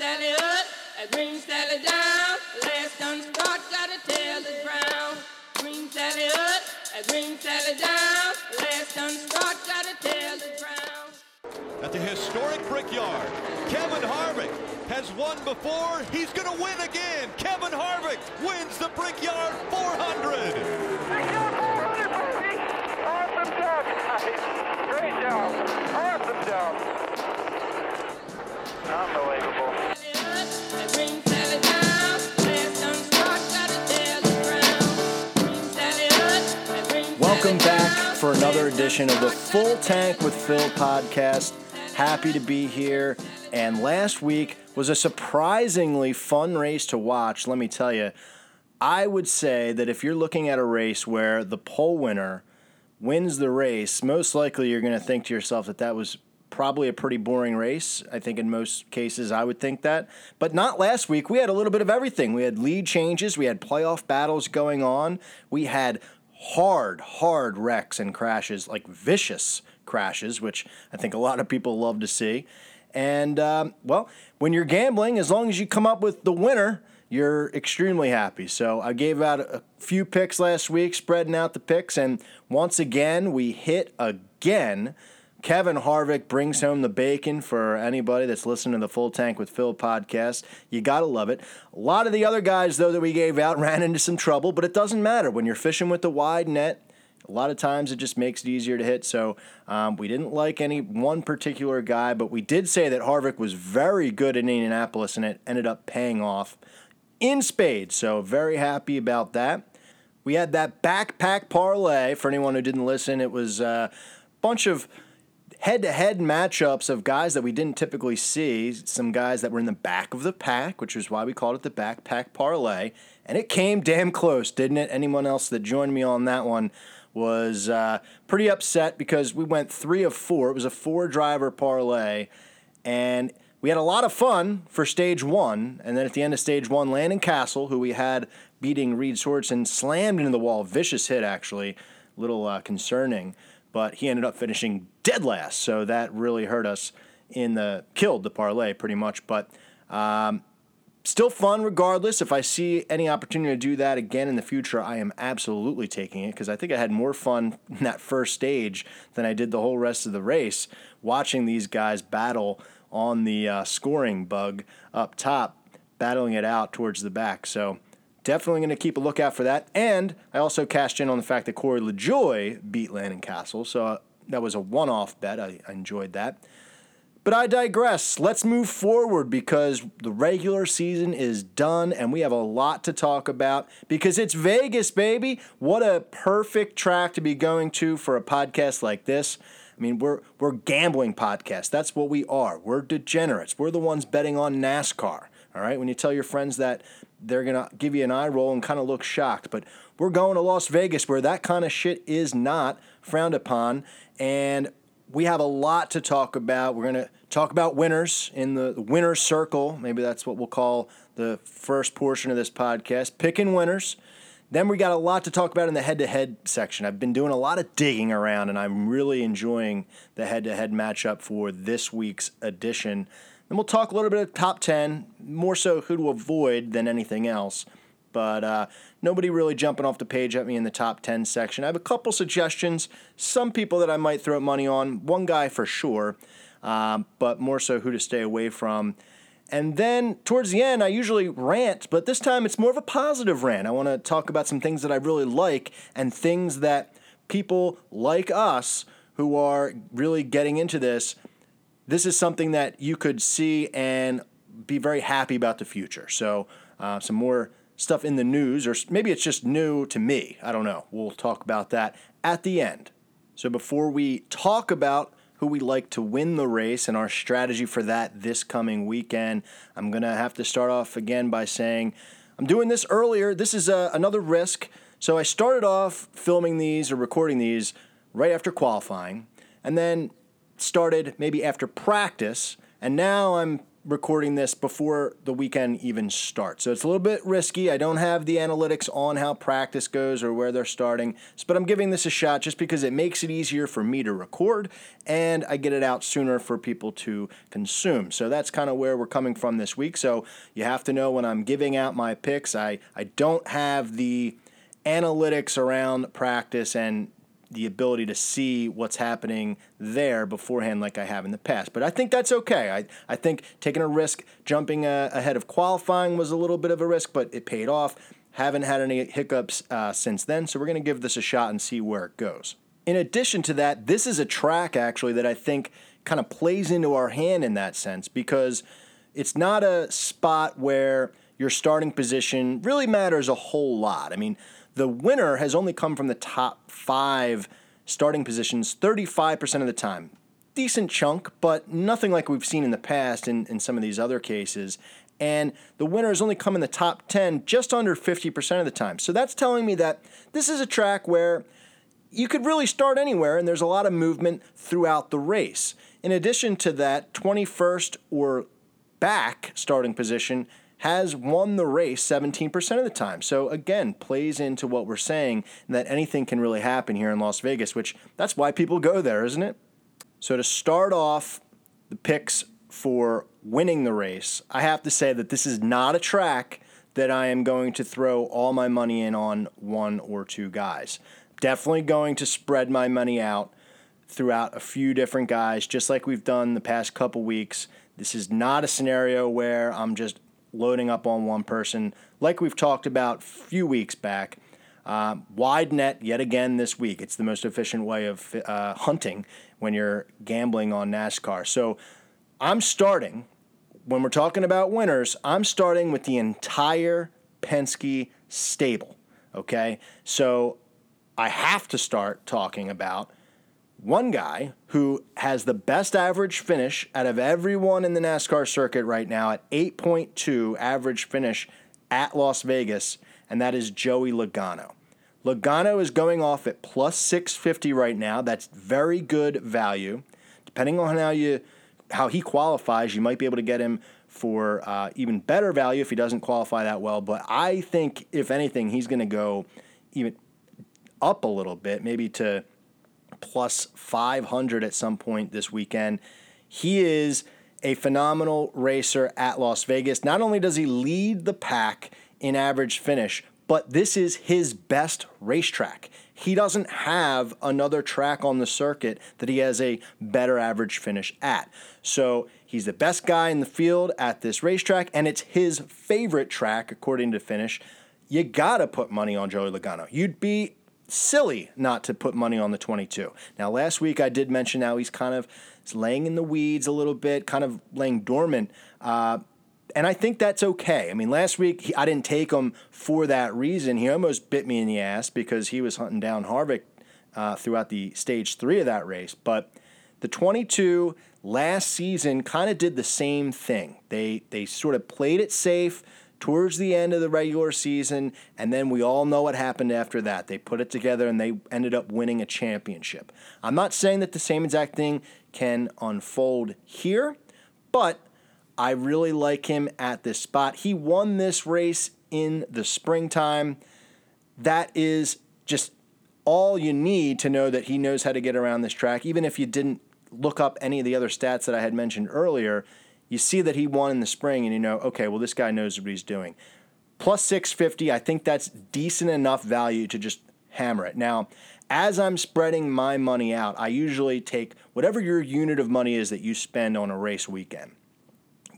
Sally up, a green Sally down. Last done start, gotta tell the ground. Green Sally up, a green Sally down. Last done start, gotta tell the ground. At the historic Brickyard, Kevin Harvick has won before. He's going to win again. Kevin Harvick wins the Brickyard 400. Brickyard 400, baby! Awesome job, guys. Great job. Awesome job. Welcome back for another edition of the Full Tank with Phil podcast. Happy to be here. And last week was a surprisingly fun race to watch, let me tell you. I would say that if you're looking at a race where the pole winner wins the race, most likely you're going to think to yourself that that was probably a pretty boring race. I think in most cases I would think that. But not last week. We had a little bit of everything. We had lead changes, we had playoff battles going on, we had hard, hard wrecks and crashes, like vicious crashes, which I think a lot of people love to see. And, um, well, when you're gambling, as long as you come up with the winner, you're extremely happy. So I gave out a few picks last week, spreading out the picks, and once again we hit again. Kevin Harvick brings home the bacon for anybody that's listening to the Full Tank with Phil podcast. You gotta love it. A lot of the other guys though that we gave out ran into some trouble, but it doesn't matter when you're fishing with the wide net. A lot of times it just makes it easier to hit. So um, we didn't like any one particular guy, but we did say that Harvick was very good in Indianapolis, and it ended up paying off in spades. So very happy about that. We had that backpack parlay. For anyone who didn't listen, it was a bunch of head-to-head matchups of guys that we didn't typically see. Some guys that were in the back of the pack, which is why we called it the backpack parlay. And it came damn close, didn't it? Anyone else that joined me on that one was uh, pretty upset because we went three of four. It was a four-driver parlay, and we had a lot of fun for stage one. And then at the end of stage one, Landon Cassill, who we had beating Reed Sorenson, slammed into the wall. Vicious hit, actually. A little uh, concerning. But he ended up finishing dead last. So that really hurt us in the, killed the parlay pretty much. But um, still fun regardless. If I see any opportunity to do that again in the future, I am absolutely taking it because I think I had more fun in that first stage than I did the whole rest of the race watching these guys battle on the uh, scoring bug up top, battling it out towards the back. So definitely going to keep a lookout for that. And I also cashed in on the fact that Corey LaJoie beat Landon Cassill. So uh, that was a one off bet. I, I enjoyed that. But I digress. Let's move forward because the regular season is done and we have a lot to talk about because it's Vegas, baby. What a perfect track to be going to for a podcast like this. I mean, we're we're gambling podcasts. That's what we are. We're degenerates. We're the ones betting on NASCAR. All right. When you tell your friends that they're gonna give you an eye roll and kind of look shocked, but we're going to Las Vegas where that kind of shit is not frowned upon, and we have a lot to talk about. We're going to talk about winners in the winner circle. Maybe that's what we'll call the first portion of this podcast picking winners. Then we got a lot to talk about in the head to head section. I've been doing a lot of digging around and I'm really enjoying the head to head matchup for this week's edition. Then we'll talk a little bit of top 10, more so who to avoid than anything else but uh, nobody really jumping off the page at me in the top 10 section. I have a couple suggestions, some people that I might throw money on, one guy for sure, um, but more so who to stay away from. And then towards the end, I usually rant, but this time it's more of a positive rant. I want to talk about some things that I really like and things that people like us who are really getting into this. This is something that you could see and be very happy about the future. So, uh, some more stuff in the news, or maybe it's just new to me. I don't know. We'll talk about that at the end. So before we talk about who we like to win the race and our strategy for that this coming weekend, I'm going to have to start off again by saying I'm doing this earlier. This is uh, another risk. So I started off filming these or recording these right after qualifying, and then started maybe after practice, and now I'm recording this before the weekend even starts. So it's a little bit risky. I don't have the analytics on how practice goes or where they're starting, but I'm giving this a shot just because it makes it easier for me to record and I get it out sooner for people to consume. So that's kind of where we're coming from this week. So you have to know when I'm giving out my picks, I, I don't have the analytics around practice and the ability to see what's happening there beforehand like I have in the past. But I think that's okay. I, I think taking a risk, jumping uh, ahead of qualifying was a little bit of a risk, but it paid off. Haven't had any hiccups uh, since then, so we're going to give this a shot and see where it goes. In addition to that, this is a track actually that I think kind of plays into our hand in that sense because it's not a spot where your starting position really matters a whole lot. I mean, the winner has only come from the top five starting positions 35% of the time. Decent chunk, but nothing like we've seen in the past in, in some of these other cases. And the winner has only come in the top 10 just under 50% of the time. So that's telling me that this is a track where you could really start anywhere and there's a lot of movement throughout the race. In addition to that, 21st or back starting position has won the race 17% of the time. So again, plays into what we're saying that anything can really happen here in Las Vegas, which that's why people go there, isn't it? So to start off the picks for winning the race, I have to say that this is not a track that I am going to throw all my money in on one or two guys. Definitely going to spread my money out throughout a few different guys, just like we've done the past couple weeks. This is not a scenario where I'm just loading up on one person, like we've talked about a few weeks back. Uh, wide net yet again this week. It's the most efficient way of uh, hunting when you're gambling on NASCAR. So I'm starting, when we're talking about winners, I'm starting with the entire Penske stable. Okay? So I have to start talking about one guy who has the best average finish out of everyone in the NASCAR circuit right now at 8.2 average finish at Las Vegas, and that is Joey Logano. Logano is going off at plus 650 right now. That's very good value. Depending on how you how he qualifies, you might be able to get him for uh, even better value if he doesn't qualify that well. But I think if anything, he's going to go even up a little bit, maybe to plus 500 at some point this weekend. He is a phenomenal racer at Las Vegas. Not only does he lead the pack in average finish, but this is his best racetrack. He doesn't have another track on the circuit that he has a better average finish at. So he's the best guy in the field at this racetrack, and it's his favorite track, according to Finish. You gotta put money on Joey Logano. You'd be silly not to put money on the 22. Now, last week I did mention how he's kind of laying in the weeds a little bit, kind of laying dormant. Uh, and I think that's okay. I mean, last week he, I didn't take him for that reason. He almost bit me in the ass because he was hunting down Harvick uh, throughout the stage three of that race. But the 22 last season kind of did the same thing. They they sort of played it safe towards the end of the regular season, and then we all know what happened after that. They put it together and they ended up winning a championship. I'm not saying that the same exact thing can unfold here, but I really like him at this spot. He won this race in the springtime. That is just all you need to know that he knows how to get around this track, even if you didn't look up any of the other stats that I had mentioned earlier you see that he won in the spring and you know, okay, well, this guy knows what he's doing. Plus 650, I think that's decent enough value to just hammer it. Now, as I'm spreading my money out, I usually take whatever your unit of money is that you spend on a race weekend.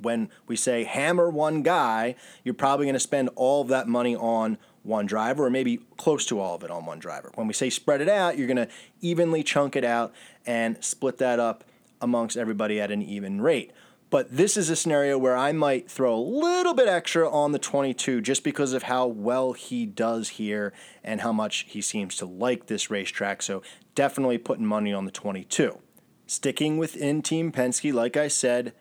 When we say hammer one guy, you're probably going to spend all of that money on one driver, or maybe close to all of it on one driver. When we say spread it out, you're going to evenly chunk it out and split that up amongst everybody at an even rate. But this is a scenario where I might throw a little bit extra on the 22 just because of how well he does here and how much he seems to like this racetrack. So definitely putting money on the 22. Sticking within Team Penske, like I said,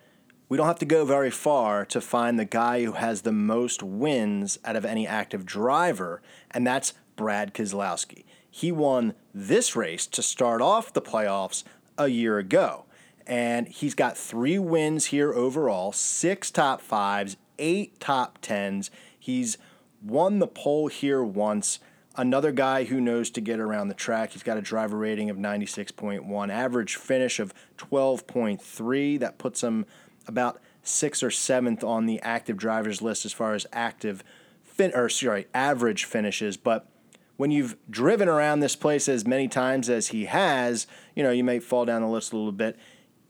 we don't have to go very far to find the guy who has the most wins out of any active driver, and that's Brad Keselowski. He won this race to start off the playoffs a year ago. And he's got three wins here overall, six top fives, eight top tens. He's won the pole here once. Another guy who knows to get around the track. He's got a driver rating of 96.1, average finish of 12.3. That puts him about sixth or seventh on the active drivers list as far as active fin or sorry, average finishes. But when you've driven around this place as many times as he has, you know, you may fall down the list a little bit.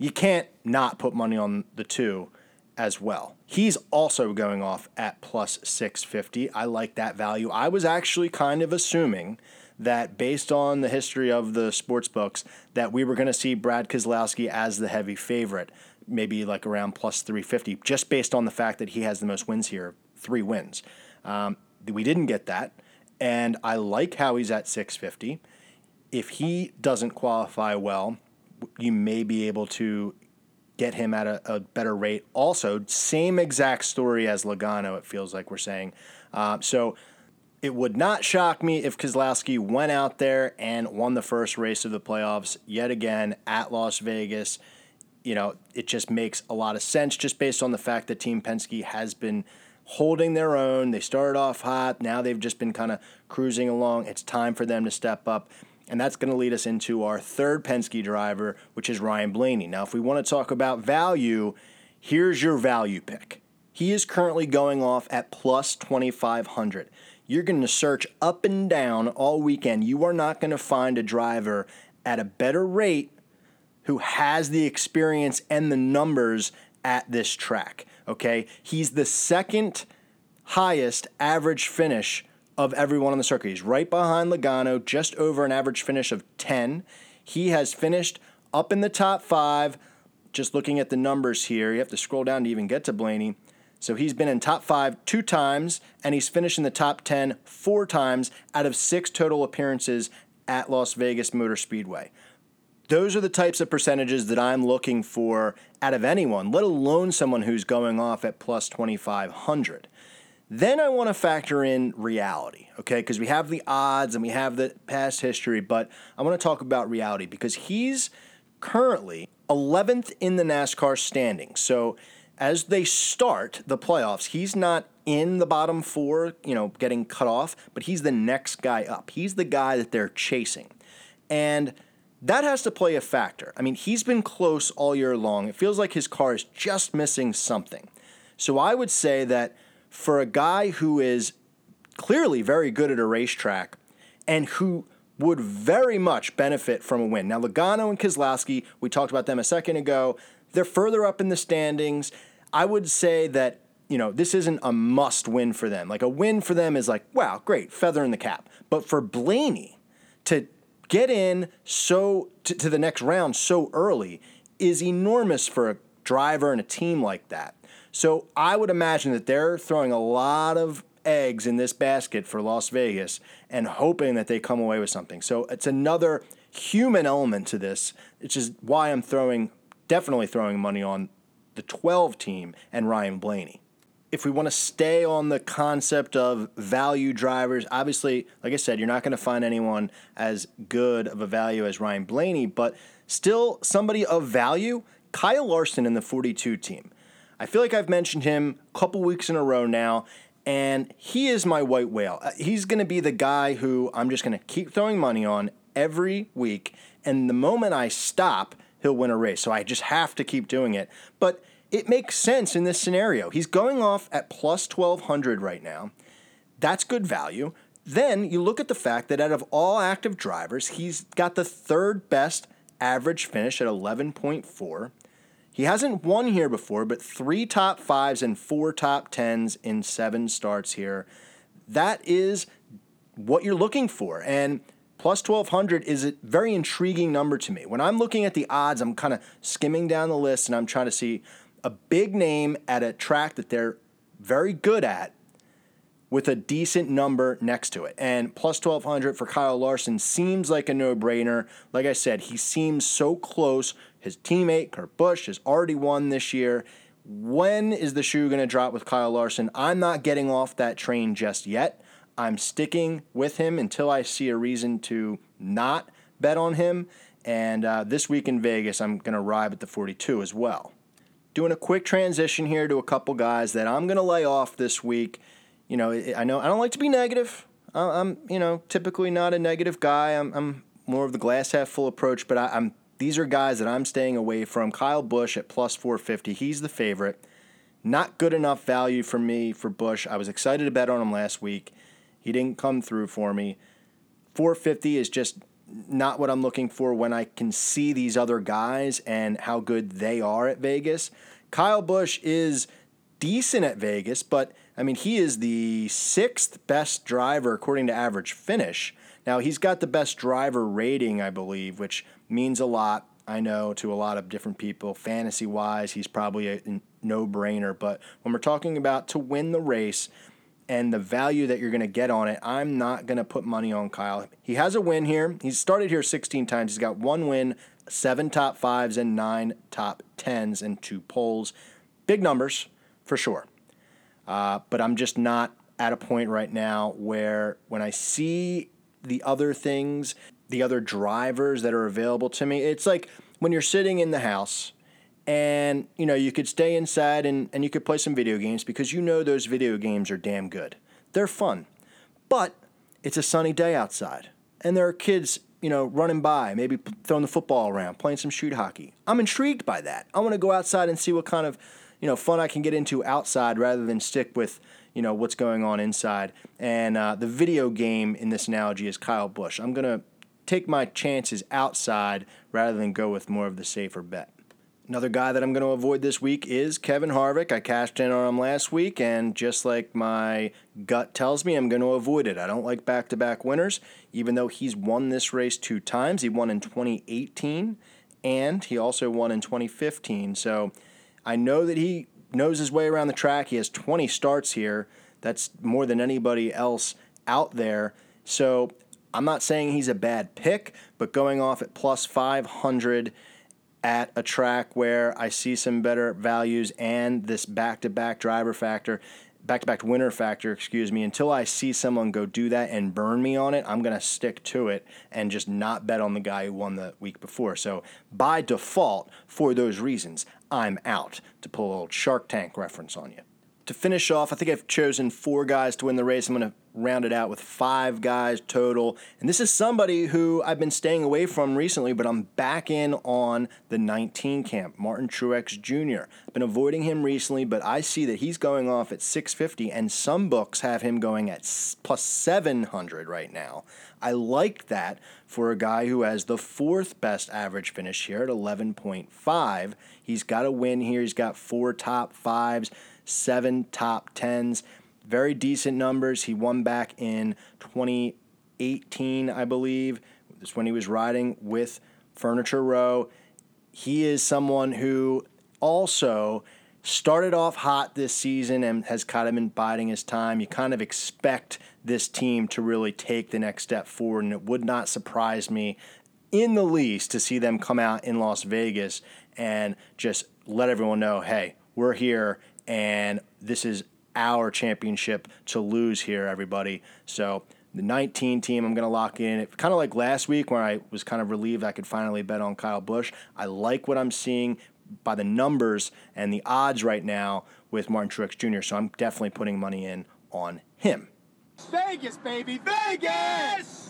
You can't not put money on the two as well. He's also going off at plus 650. I like that value. I was actually kind of assuming that based on the history of the sports books that we were going to see Brad Keselowski as the heavy favorite, maybe like around plus 350 just based on the fact that he has the most wins here, 3 wins. Um, we didn't get that and I like how he's at 650. If he doesn't qualify well, you may be able to get him at a, a better rate. Also, same exact story as Logano, it feels like we're saying. Uh, so it would not shock me if Keselowski went out there and won the first race of the playoffs yet again at Las Vegas. You know, it just makes a lot of sense just based on the fact that Team Penske has been holding their own. They started off hot. Now they've just been kind of cruising along. It's time for them to step up. And that's going to lead us into our third Penske driver, which is Ryan Blaney. Now, if we want to talk about value, here's your value pick. He is currently going off at plus 2,500. You're going to search up and down all weekend. You are not going to find a driver at a better rate who has the experience and the numbers at this track. Okay. He's the second highest average finish of everyone on the circuit. He's right behind Logano, just over an average finish of 10. He has finished up in the top five. Just looking at the numbers here, you have to scroll down to even get to Blaney. So he's been in top five two times, and he's finished in the top 10 four times out of six total appearances at Las Vegas Motor Speedway. Those are the types of percentages that I'm looking for out of anyone, let alone someone who's going off at plus 2,500. Then I want to factor in reality, okay? Because we have the odds and we have the past history, but I want to talk about reality because he's currently 11th in the NASCAR standing. So as they start the playoffs, he's not in the bottom four, you know, getting cut off, but he's the next guy up. He's the guy that they're chasing. And that has to play a factor. I mean, he's been close all year long. It feels like his car is just missing something. So I would say that for a guy who is clearly very good at a racetrack and who would very much benefit from a win. Now, Logano and Keselowski, we talked about them a second ago. They're further up in the standings. I would say that, you know, this isn't a must win for them. Like a win for them is like, wow, great, feather in the cap. But for Blaney to get in so to, to the next round so early is enormous for a driver and a team like that. So I would imagine that they're throwing a lot of eggs in this basket for Las Vegas and hoping that they come away with something. So it's another human element to this, which is why I'm throwing definitely throwing money on the 12 team and Ryan Blaney. If we want to stay on the concept of value drivers, obviously, like I said, you're not going to find anyone as good of a value as Ryan Blaney, but still somebody of value, Kyle Larson in the 42 team. I feel like I've mentioned him a couple weeks in a row now, and he is my white whale. Uh, he's going to be the guy who I'm just going to keep throwing money on every week, and the moment I stop, he'll win a race. So I just have to keep doing it. But it makes sense in this scenario. He's going off at plus 1200 right now. That's good value. Then you look at the fact that out of all active drivers, he's got the third best average finish at 11.4. He hasn't won here before, but three top fives and four top tens in seven starts here. That is what you're looking for. And plus 1200 is a very intriguing number to me. When I'm looking at the odds, I'm kind of skimming down the list and I'm trying to see a big name at a track that they're very good at with a decent number next to it. And plus 1200 for Kyle Larson seems like a no brainer. Like I said, he seems so close his teammate, Kurt Busch, has already won this year. When is the shoe going to drop with Kyle Larson? I'm not getting off that train just yet. I'm sticking with him until I see a reason to not bet on him. And uh, this week in Vegas, I'm going to ride at the 42 as well. Doing a quick transition here to a couple guys that I'm going to lay off this week. You know, I know I don't like to be negative. I'm, you know, typically not a negative guy. I'm, I'm more of the glass half full approach, but I, I'm these are guys that I'm staying away from. Kyle Busch at plus 450. He's the favorite. Not good enough value for me for Busch. I was excited to bet on him last week. He didn't come through for me. 450 is just not what I'm looking for when I can see these other guys and how good they are at Vegas. Kyle Busch is decent at Vegas, but I mean, he is the sixth best driver according to average finish. Now, he's got the best driver rating, I believe, which means a lot, I know, to a lot of different people. Fantasy wise, he's probably a no brainer. But when we're talking about to win the race, and the value that you're going to get on it, I'm not going to put money on Kyle. He has a win here. He's started here 16 times. He's got one win, seven top fives, and nine top tens, and two poles. Big numbers for sure. Uh, but I'm just not at a point right now where when I see the other things, the other drivers that are available to me, it's like when you're sitting in the house and you know you could stay inside and, and you could play some video games because you know those video games are damn good. They're fun. But it's a sunny day outside and there are kids you know running by maybe throwing the football around playing some shoot hockey. I'm intrigued by that. I want to go outside and see what kind of you know fun i can get into outside rather than stick with you know what's going on inside. And uh, the video game in this analogy is kyle busch. I'm to take my chances outside rather than go with more of the safer bet Another guy that I'm going to avoid this week is Kevin Harvick. I cashed in on him last week, and just like my gut tells me, I'm going to avoid it. I don't like back to back winners, even though he's won this race two times. He won in 2018, and he also won in 2015. So I know that he knows his way around the track. He has 20 starts here. That's more than anybody else out there. So I'm not saying he's a bad pick, but going off at plus 500 at a track where I see some better values and this back to back driver factor, back to back winner factor, excuse me, until I see someone go do that and burn me on it, I'm going to stick to it and just not bet on the guy who won the week before. So by default, for those reasons, I'm out to pull little Shark Tank reference on you. To finish off, I think I've chosen four guys to win the race. I'm going to round it out with five guys total. And this is somebody who I've been staying away from recently, but I'm back in on the 19 camp, Martin Truex Jr. I've been avoiding him recently, but I see that he's going off at 650, and some books have him going at plus 700 right now. I like that for a guy who has the fourth best average finish here at 11.5. He's got a win here, he's got four top fives, seven top tens very decent numbers. He won back in 2018, I believe. This when he was riding with Furniture Row. He is someone who also started off hot this season and has kind of been biding his time. You kind of expect this team to really take the next step forward, and it would not surprise me in the least to see them come out in Las Vegas and just let everyone know hey, we're here and this is our championship to lose here, everybody. So the 19 team, I'm going to lock in. Kind of like last week where I was kind of relieved I could finally bet on Kyle Busch. I like what I'm seeing by the numbers and the odds right now with Martin Truex Jr. So I'm definitely putting money in on him. Vegas, baby, Vegas!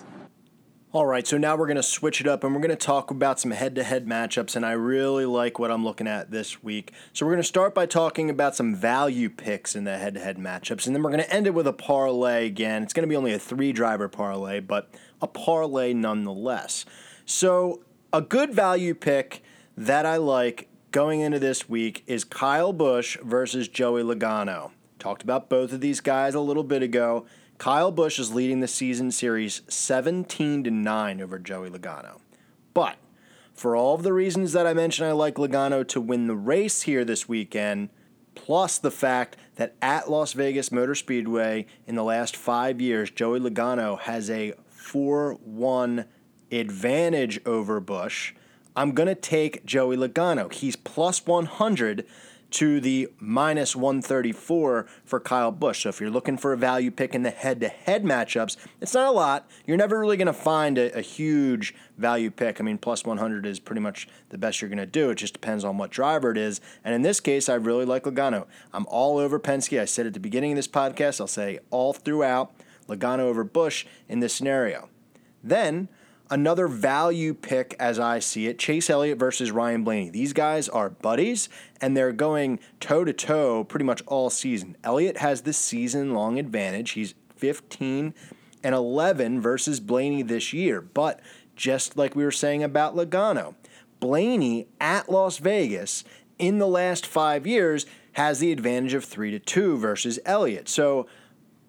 All right, so now we're going to switch it up and we're going to talk about some head to head matchups, and I really like what I'm looking at this week. So, we're going to start by talking about some value picks in the head to head matchups, and then we're going to end it with a parlay again. It's going to be only a three driver parlay, but a parlay nonetheless. So, a good value pick that I like going into this week is Kyle Busch versus Joey Logano. Talked about both of these guys a little bit ago. Kyle Busch is leading the season series 17 to 9 over Joey Logano. But for all of the reasons that I mentioned, I like Logano to win the race here this weekend, plus the fact that at Las Vegas Motor Speedway in the last five years, Joey Logano has a 4 1 advantage over Busch. I'm going to take Joey Logano. He's plus 100 to the minus 134 for Kyle Busch. So if you're looking for a value pick in the head to head matchups, it's not a lot. You're never really going to find a, a, huge value pick. I mean, plus 100 is pretty much the best you're going to do. It just depends on what driver it is. And in this case, I really like Logano. I'm all over Penske. I said at the beginning of this podcast, I'll say all throughout Logano over Busch in this scenario. Then, another value pick as I see it Chase Elliott versus Ryan Blaney. These guys are buddies and they're going toe to toe pretty much all season. Elliott has the season long advantage. He's 15 and 11 versus Blaney this year. But just like we were saying about Logano, Blaney at Las Vegas in the last five years has the advantage of 3 to 2 versus Elliott. So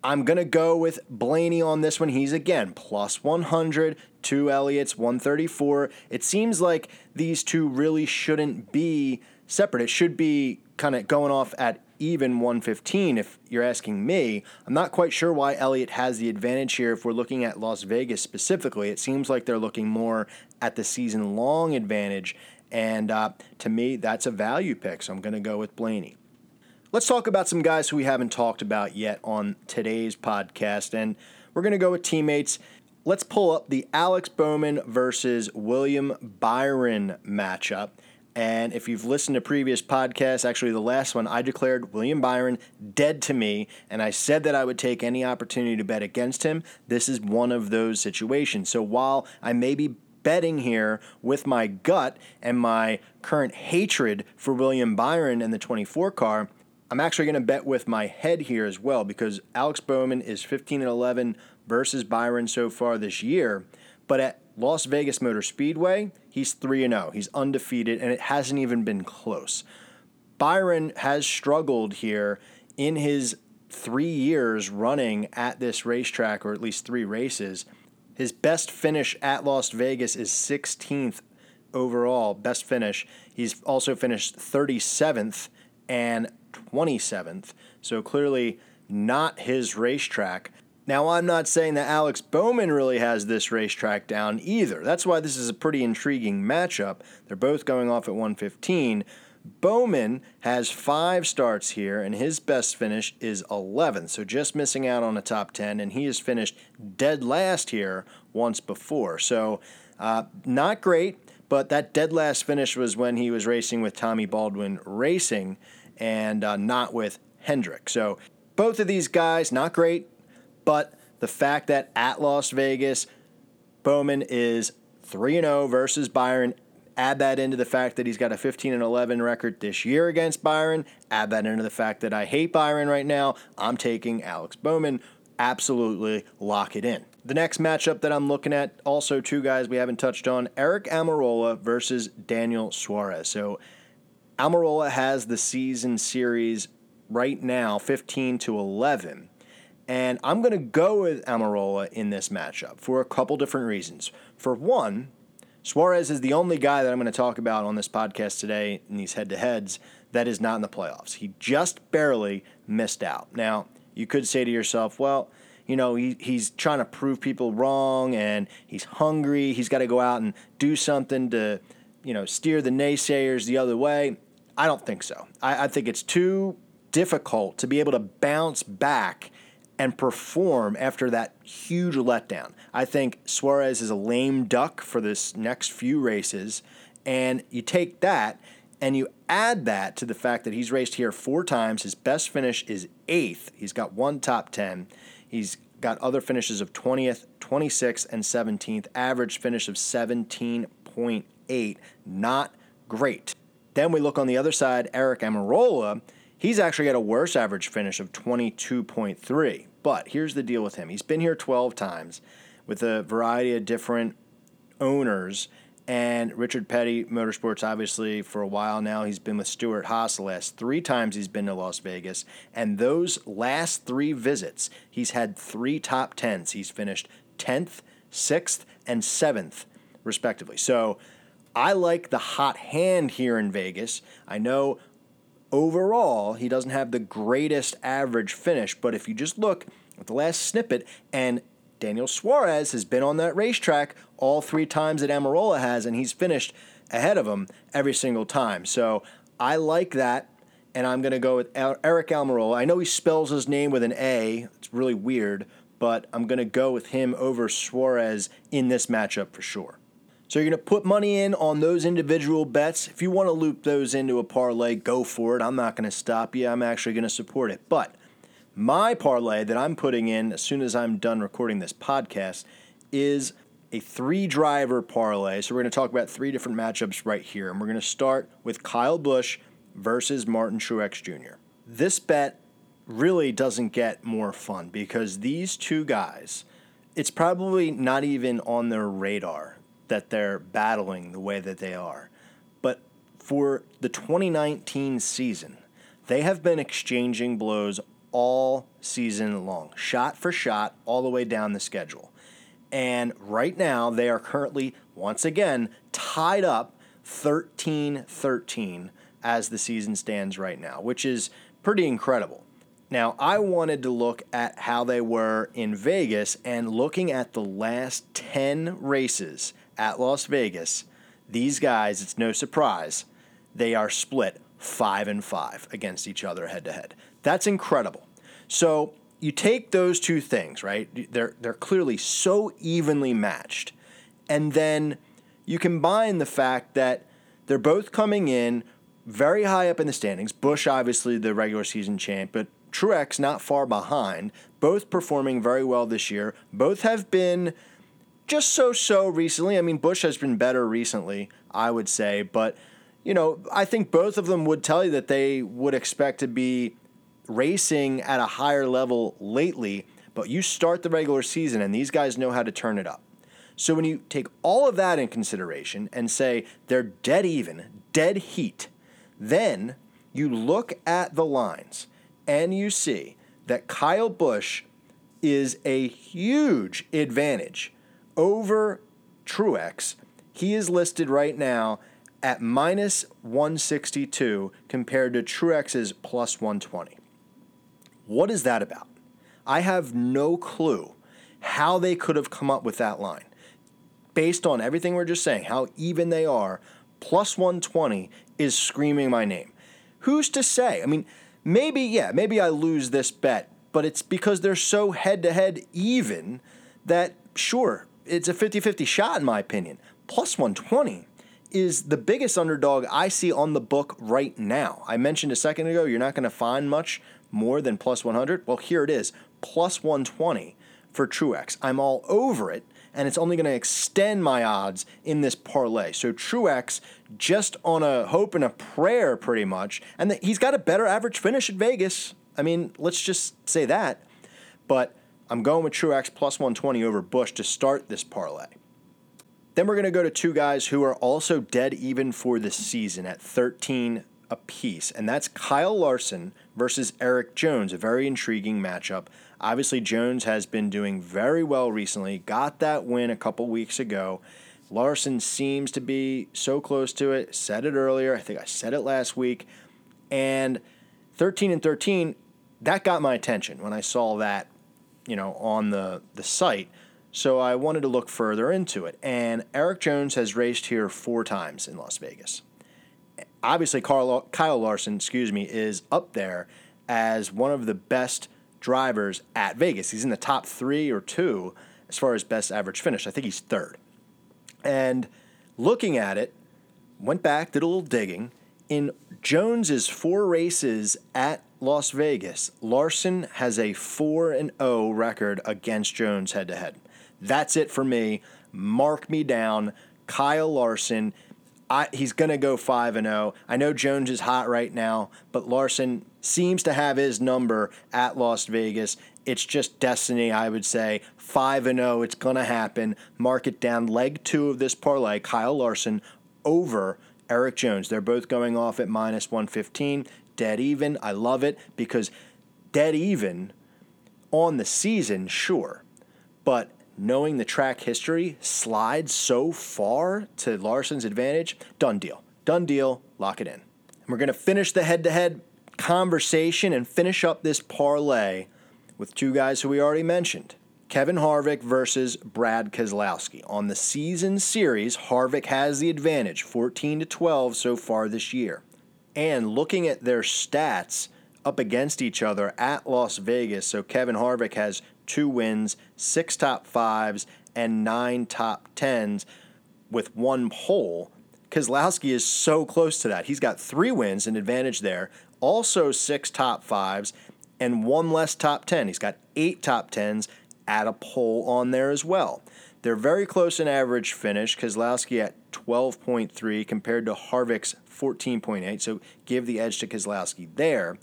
I'm going to go with Blaney on this one. He's again plus 100, two Elliott's 134. It seems like these two really shouldn't be separate. It should be kind of going off at even 115 if you're asking me. I'm not quite sure why Elliott has the advantage here if we're looking at Las Vegas specifically. It seems like they're looking more at the season long advantage. And uh, to me, that's a value pick. So I'm going to go with Blaney. Let's talk about some guys who we haven't talked about yet on today's podcast. And we're going to go with teammates. Let's pull up the Alex Bowman versus William Byron matchup. And if you've listened to previous podcasts, actually the last one, I declared William Byron dead to me, and I said that I would take any opportunity to bet against him. This is one of those situations. So while I may be betting here with my gut and my current hatred for William Byron and the 24 car, I'm actually going to bet with my head here as well because Alex Bowman is 15 and 11 versus Byron so far this year. But at Las Vegas Motor Speedway, he's 3 and 0. He's undefeated and it hasn't even been close. Byron has struggled here in his 3 years running at this racetrack or at least 3 races. His best finish at Las Vegas is 16th overall, best finish. He's also finished 37th and 27th. So clearly not his racetrack. Now, I'm not saying that Alex Bowman really has this racetrack down either. That's why this is a pretty intriguing matchup. They're both going off at 115. Bowman has five starts here, and his best finish is 11th, so just missing out on a top 10, and he has finished dead last here once before. So, uh, not great, but that dead last finish was when he was racing with Tommy Baldwin Racing and uh, not with Hendrick. So both of these guys, not great, but the fact that at Las Vegas, Bowman is 3 0 versus Byron. Add that into the fact that he's got a 15 and 11 record this year against Byron. Add that into the fact that I hate Byron right now. I'm taking Alex Bowman. Absolutely lock it in. The next matchup that I'm looking at, also two guys we haven't touched on Eric Almirola versus Daniel Suarez. So Almirola has the season series right now 15 to 11. And I'm going to go with Almirola in this matchup for a couple different reasons. For one, Suarez is the only guy that I'm going to talk about on this podcast today in these head to heads that is not in the playoffs. He just barely missed out. Now, you could say to yourself, well, you know, he, he's trying to prove people wrong and he's hungry. He's got to go out and do something to you know, steer the naysayers the other way? I don't think so. I, I think it's too difficult to be able to bounce back and perform after that huge letdown. I think Suarez is a lame duck for this next few races. And you take that and you add that to the fact that he's raced here four times. His best finish is eighth. He's got one top 10. He's got other finishes of 20th, 26th, and 17th. Average finish of 17.8 eight. Not great. Then we look on the other side, Eric Almirola. He's actually got a worse average finish of 22.3. But here's the deal with him he's been here 12 times with a variety of different owners. And Richard Petty Motorsports, obviously, for a while now, he's been with Stewart Haas the last three times he's been to Las Vegas. And those last three visits, he's had three top tens. He's finished 10th, 6th, and 7th, respectively. So I like the hot hand here in Vegas. I know overall he doesn't have the greatest average finish, but if you just look at the last snippet, and Daniel Suarez has been on that racetrack all three times that Almirola has, and he's finished ahead of him every single time. So I like that. and I'm going to go with Er- Eric Almirola. I know he spells his name with an A. It's really weird, but I'm going to go with him over Suarez in this matchup for sure. So you're going to put money in on those individual bets. If you want to loop those into a parlay, go for it. I'm not going to stop you. I'm actually going to support it. But my parlay that I'm putting in as soon as I'm done recording this podcast is a three driver parlay. So we're going to talk about three different matchups right here. And we're going to start with Kyle Busch versus Martin Truex Jr. This bet really doesn't get more fun because these two guys, it's probably not even on their radar that they're battling the way that they are. But for the 2019 season, they have been exchanging blows all season long, shot for shot, all the way down the schedule. And right now, they are currently, once again, tied up 13 13 as the season stands right now, which is pretty incredible. Now, I wanted to look at how they were in Vegas and looking at the last 10 races at Las Vegas, these guys, it's no surprise, they are split 5 and 5 against each other head to head. That's incredible. So, you take those two things, right? They're they're clearly so evenly matched. And then you combine the fact that they're both coming in very high up in the standings. Busch, obviously, the regular season champ, but Truex not far behind. Both performing very well this year. Both have been just so so recently. I mean, Busch has been better recently, I would say, but you know, I think both of them would tell you that they would expect to be racing at a higher level lately. But you start the regular season, and these guys know how to turn it up. So when you take all of that in consideration and say they're dead even, dead heat, then you look at the lines and you see that Kyle Busch is a huge advantage over Truex. He is listed right now at minus 162 compared to Truex's plus 120. What is that about? I have no clue how they could have come up with that line. Based on everything we're just saying, how even they are, plus 120 is screaming my name. Who's to say? I mean, maybe, yeah, maybe I lose this bet, but it's because they're so head to head even that, sure, it's a 50 50 shot in my opinion. Plus 120 is the biggest underdog I see on the book right now. I mentioned a second ago, you're not going to find much more than plus 100. Well, here it is plus 120 for Truex. I'm all over it, and it's only going to extend my odds in this parlay. So Truex, just on a hope and a prayer, pretty much, and he's got a better average finish at Vegas. I mean, let's just say that. But I'm going with Truex plus 120 over Busch to start this parlay. Then we're going to go to two guys who are also dead even for the season at 13 apiece, and that's Kyle Larson versus Eric Jones, a very intriguing matchup. Obviously, Jones has been doing very well recently, got that win a couple weeks ago. Larson seems to be so close to it. Said it earlier. I think I said it last week. And 13 and 13, that got my attention when I saw that, you know, on the, the site. So I wanted to look further into it. And Eric Jones has raced here four times in Las Vegas obviously Carl, Kyle Larson, excuse me, is up there as one of the best drivers at Vegas. He's in the top three or two as far as best average finish. I think he's third. And looking at it, went back, did a little digging. In Jones's four races at Las Vegas, Larson has a 4 and 0 record against Jones head to head. That's it for me. Mark me down. Kyle Larson I, he's going to go 5 and 0. I know Jones is hot right now, but Larson seems to have his number at Las Vegas. It's just destiny, I would say. 5 and 0, it's going to happen. Mark it down. Leg 2 of this parlay, Kyle Larson over Eric Jones. They're both going off at minus 115. Dead even. I love it because dead even on the season, sure. But knowing the track history slides so far to Larson's advantage, done deal. Done deal, lock it in. And we're going to finish the head to head conversation and finish up this parlay with two guys who we already mentioned. Kevin Harvick versus Brad Keselowski. On the season series, Harvick has the advantage, 14 to 12 so far this year. And looking at their stats up against each other at Las Vegas, so Kevin Harvick has two wins, six top fives, and nine top tens with one pole. Keselowski is so close to that. He's got three wins, an advantage there, also six top fives, and one less top 10. He's got eight top 10s at a pole on there as well. They're very close in average finish. Keselowski at 12.3 compared to Harvick's 14.8. So give the edge to Keselowski there.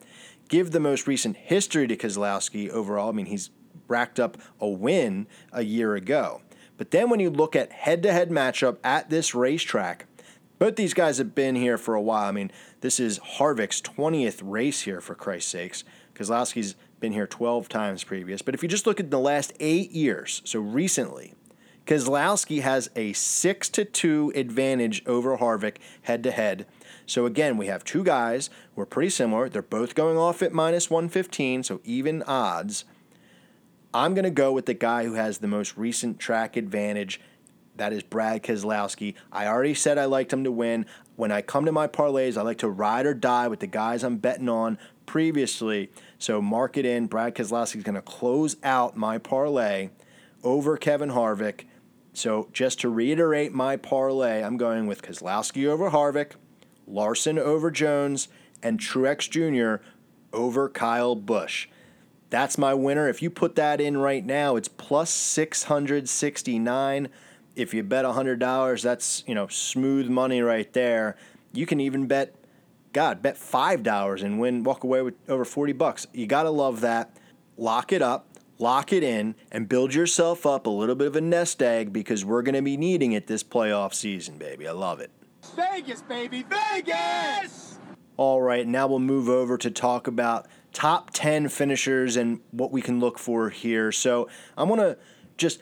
Give the most recent history to Keselowski overall. I mean, he's racked up a win a year ago. But then when you look at head to head matchup at this racetrack, both these guys have been here for a while. I mean, this is Harvick's 20th race here, for Christ's sakes. Keselowski's been here 12 times previous. But if you just look at the last eight years, so recently, Keselowski has a 6 to 2 advantage over Harvick head to head. So again, we have two guys. We're pretty similar. They're both going off at minus 115, so even odds. I'm going to go with the guy who has the most recent track advantage. That is Brad Keselowski. I already said I liked him to win. When I come to my parlays, I like to ride or die with the guys I'm betting on previously. So mark it in. Brad Keselowski is going to close out my parlay over Kevin Harvick. So just to reiterate my parlay, I'm going with Keselowski over Harvick, Larson over Jones, and Truex Jr. over Kyle Busch. That's my winner. If you put that in right now, it's plus 669. If you bet $100, that's, you know, smooth money right there. You can even bet God, bet $5 and win walk away with over 40 bucks. You got to love that. Lock it up, lock it in and build yourself up a little bit of a nest egg because we're going to be needing it this playoff season, baby. I love it. Vegas, baby, Vegas! All right, now we'll move over to talk about top 10 finishers and what we can look for here. So I want to just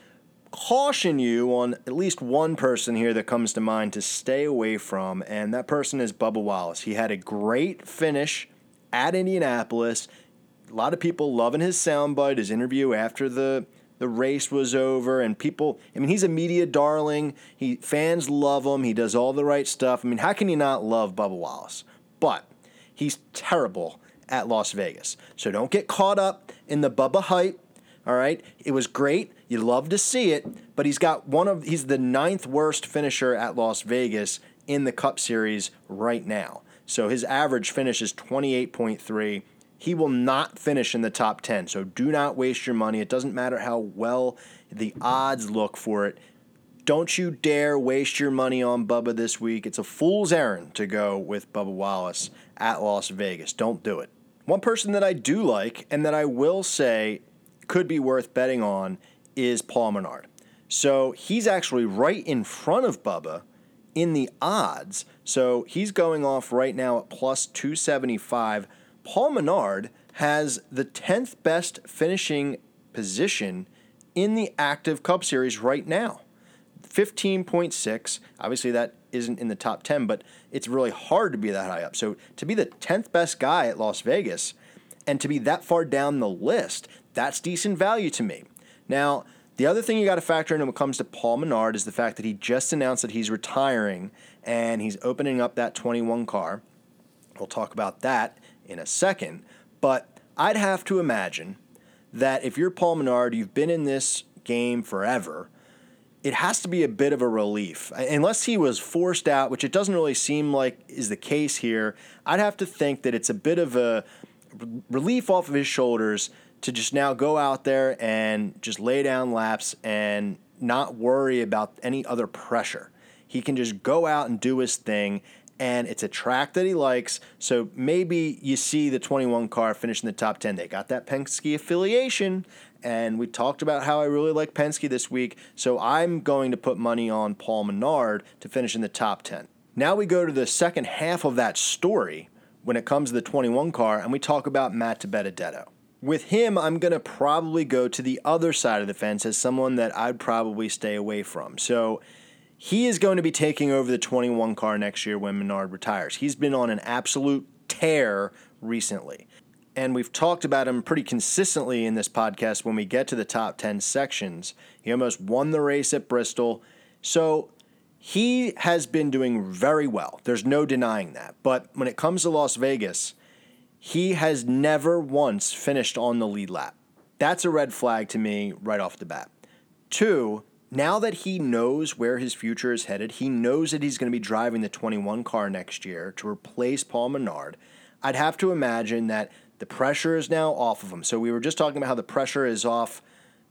caution you on at least one person here that comes to mind to stay away from, and that person is Bubba Wallace. He had a great finish at Indianapolis. A lot of people loving his soundbite, his interview after the the race was over, and people. I mean, he's a media darling. He fans love him. He does all the right stuff. I mean, how can you not love Bubba Wallace? But he's terrible at Las Vegas. So don't get caught up in the Bubba hype. All right, it was great. You love to see it, but he's got one of he's the ninth worst finisher at Las Vegas in the Cup Series right now. So his average finish is 28.3. He will not finish in the top 10. So do not waste your money. It doesn't matter how well the odds look for it. Don't you dare waste your money on Bubba this week. It's a fool's errand to go with Bubba Wallace at Las Vegas. Don't do it. One person that I do like and that I will say could be worth betting on is Paul Menard. So he's actually right in front of Bubba in the odds. So he's going off right now at plus 275. Paul Menard has the 10th best finishing position in the active Cup Series right now. 15.6. Obviously, that isn't in the top 10, but it's really hard to be that high up. So to be the 10th best guy at Las Vegas and to be that far down the list, that's decent value to me. Now, the other thing you got to factor in when it comes to Paul Menard is the fact that he just announced that he's retiring and he's opening up that 21 car. We'll talk about that in a second. But I'd have to imagine that if you're Paul Menard, you've been in this game forever, it has to be a bit of a relief. Uh, unless he was forced out, which it doesn't really seem like is the case here, I'd have to think that it's a bit of a relief off of his shoulders to just now go out there and just lay down laps and not worry about any other pressure. He can just go out and do his thing, and it's a track that he likes. So maybe you see the 21 car finish in the top 10. They got that Penske affiliation, and we talked about how I really like Penske this week. So I'm going to put money on Paul Menard to finish in the top 10. Now we go to the second half of that story when it comes to the 21 car, and we talk about Matt DiBenedetto. With him, I'm going to probably go to the other side of the fence as someone that I'd probably stay away from. So he is going to be taking over the 21 car next year when Menard retires. He's been on an absolute tear recently. And we've talked about him pretty consistently in this podcast when we get to the top 10 sections. He almost won the race at Bristol. So he has been doing very well. There's no denying that. But when it comes to Las Vegas, he has never once finished on the lead lap. That's a red flag to me right off the bat. Two, now that he knows where his future is headed, he knows that he's going to be driving the 21 car next year to replace Paul Menard. I'd have to imagine that the pressure is now off of him. So we were just talking about how the pressure is off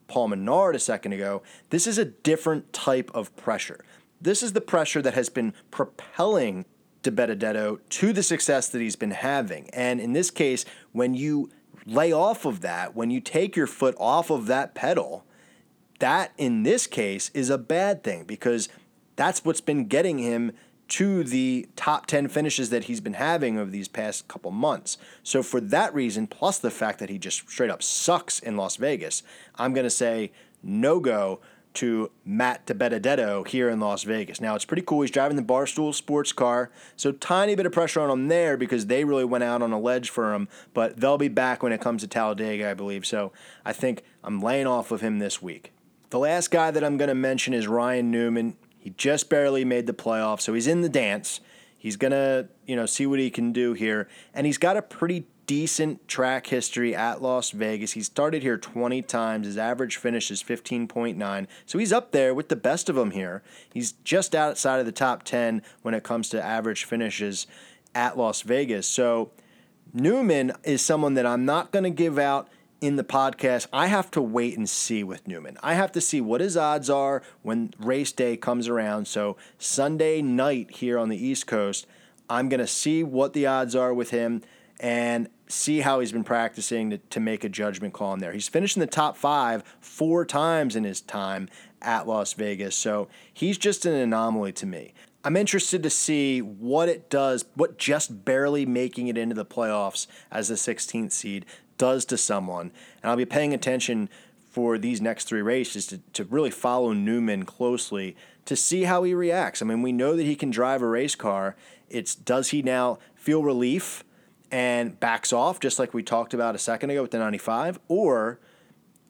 Paul Menard a second ago. This is a different type of pressure. This is the pressure that has been propelling DiBenedetto to the success that he's been having. And in this case, when you lay off of that, when you take your foot off of that pedal, that in this case is a bad thing because that's what's been getting him to the top 10 finishes that he's been having over these past couple months. So, for that reason, plus the fact that he just straight up sucks in Las Vegas, I'm going to say no go to Matt DiBenedetto here in Las Vegas. Now, it's pretty cool. He's driving the Barstool sports car, so tiny bit of pressure on him there because they really went out on a ledge for him, but they'll be back when it comes to Talladega, I believe. So, I think I'm laying off of him this week. The last guy that I'm going to mention is Ryan Newman. He just barely made the playoffs, so he's in the dance. He's going to, you know, see what he can do here, and he's got a pretty decent track history at Las Vegas. He started here 20 times. His average finish is 15.9. So he's up there with the best of them here. He's just outside of the top 10 when it comes to average finishes at Las Vegas. So Newman is someone that I'm not going to give out in the podcast, I have to wait and see with Newman. I have to see what his odds are when race day comes around. So, Sunday night here on the East Coast, I'm going to see what the odds are with him and see how he's been practicing to, to make a judgment call in there. He's finished in the top five four times in his time at Las Vegas. So, he's just an anomaly to me. I'm interested to see what it does, what just barely making it into the playoffs as the 16th seed does to someone. And I'll be paying attention for these next three races to, to really follow Newman closely to see how he reacts. I mean, we know that he can drive a race car. It's does he now feel relief and backs off, just like we talked about a second ago with the 95, or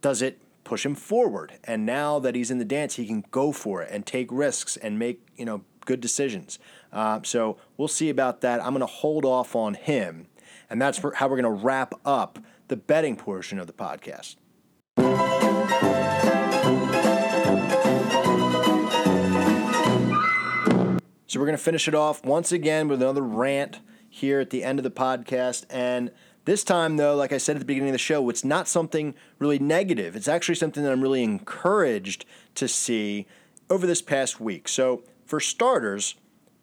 does it push him forward? And now that he's in the dance, he can go for it and take risks and make you know good decisions. Uh, so we'll see about that. I'm going to hold off on him, and that's how we're going to wrap up the betting portion of the podcast. So we're going to finish it off once again with another rant here at the end of the podcast. And this time, though, like I said at the beginning of the show, it's not something really negative. It's actually something that I'm really encouraged to see over this past week. So, for starters,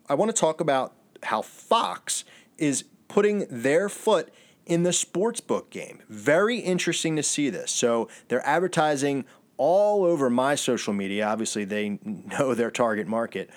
I want to talk about how Fox is putting their foot in the sportsbook game. Very interesting to see this. So they're advertising all over my social media. Obviously, they know their target market,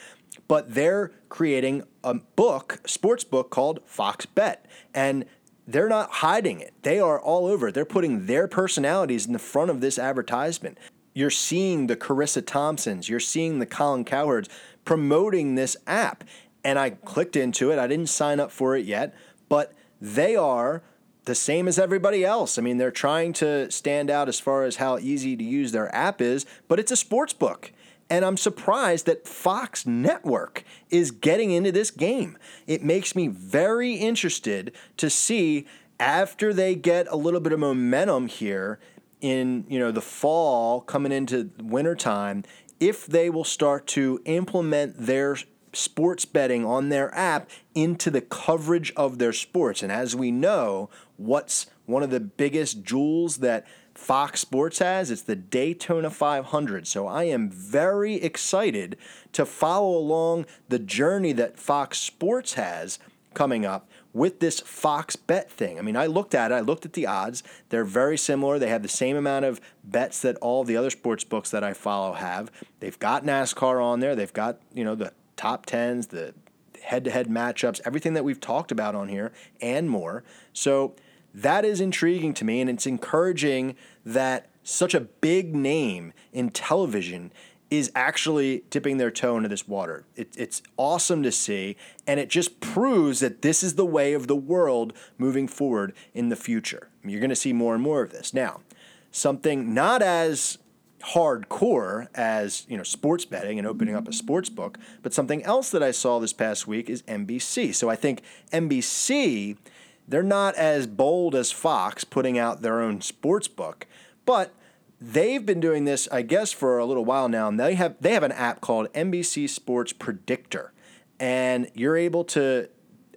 but they're creating a book, sports book called Fox Bet. And they're not hiding it. They are all over. They're putting their personalities in the front of this advertisement. You're seeing the Charissa Thompsons, you're seeing the Colin Cowherds promoting this app. And I clicked into it. I didn't sign up for it yet, but they are the same as everybody else. I mean, they're trying to stand out as far as how easy to use their app is, but it's a sports book. And I'm surprised that Fox Network is getting into this game. It makes me very interested to see after they get a little bit of momentum here in, you know, the fall coming into wintertime, if they will start to implement their sports betting on their app into the coverage of their sports. And as we know, what's one of the biggest jewels that Fox Sports has? It's the Daytona 500. So I am very excited to follow along the journey that Fox Sports has coming up with this Fox bet thing. I mean, I looked at it, I looked at the odds. They're very similar. They have the same amount of bets that all the other sports books that I follow have. They've got NASCAR on there. They've got, you know, the top tens, the head to head matchups, everything that we've talked about on here, and more. So that is intriguing to me, and it's encouraging that such a big name in television is actually dipping their toe into this water. It, it's awesome to see, and it just proves that this is the way of the world moving forward in the future. You're going to see more and more of this. Now, something not as hardcore as you know sports betting and opening up a sports book but something else that i saw this past week is nbc so i think nbc they're not as bold as fox putting out their own sports book but they've been doing this i guess for a little while now and they have they have an app called nbc sports predictor and you're able to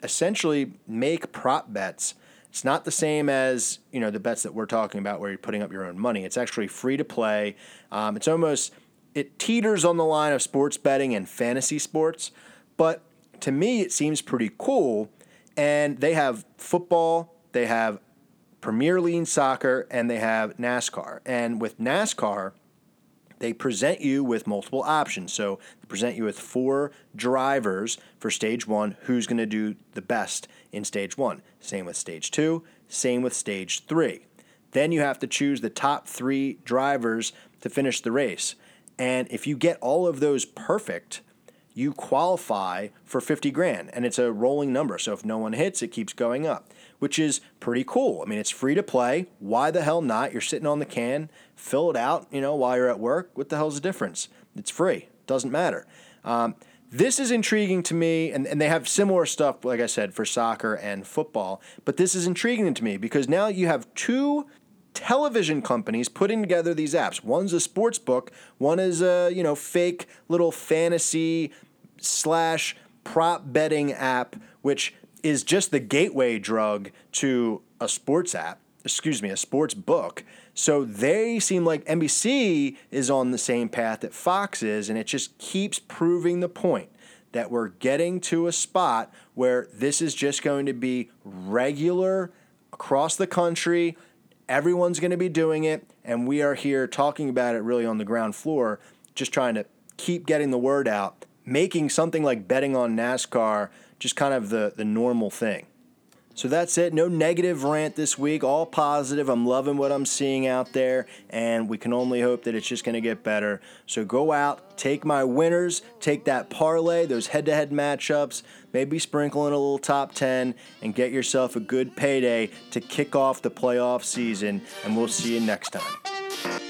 essentially make prop bets it's not the same as you know the bets that we're talking about where you're putting up your own money. It's actually free to play. Um, it's almost it teeters on the line of sports betting and fantasy sports, but to me it seems pretty cool. And they have football, they have Premier League soccer, and they have NASCAR. And with NASCAR, they present you with multiple options. So they present you with four drivers for stage one, who's going to do the best in stage one. Same with stage two, same with stage three. Then you have to choose the top three drivers to finish the race. And if you get all of those perfect, you qualify for 50 grand. And it's a rolling number. So if no one hits, it keeps going up, which is pretty cool. I mean, it's free to play. Why the hell not? You're sitting on the can, fill it out, you know, while you're at work. What the hell's the difference? It's free. Doesn't matter. Um, this is intriguing to me, and, and they have similar stuff, like I said, for soccer and football. But this is intriguing to me because now you have two television companies putting together these apps. One's a sports book, one is a you know fake little fantasy slash prop betting app, which is just the gateway drug to a sports app. Excuse me, a sports book. So they seem like NBC is on the same path that Fox is, and it just keeps proving the point that we're getting to a spot where this is just going to be regular across the country. Everyone's going to be doing it, and we are here talking about it really on the ground floor, just trying to keep getting the word out, making something like betting on NASCAR just kind of the, the normal thing. So that's it. No negative rant this week, all positive. I'm loving what I'm seeing out there, and we can only hope that it's just going to get better. So go out, take my winners, take that parlay, those head to head matchups, maybe sprinkle in a little top 10, and get yourself a good payday to kick off the playoff season. And we'll see you next time.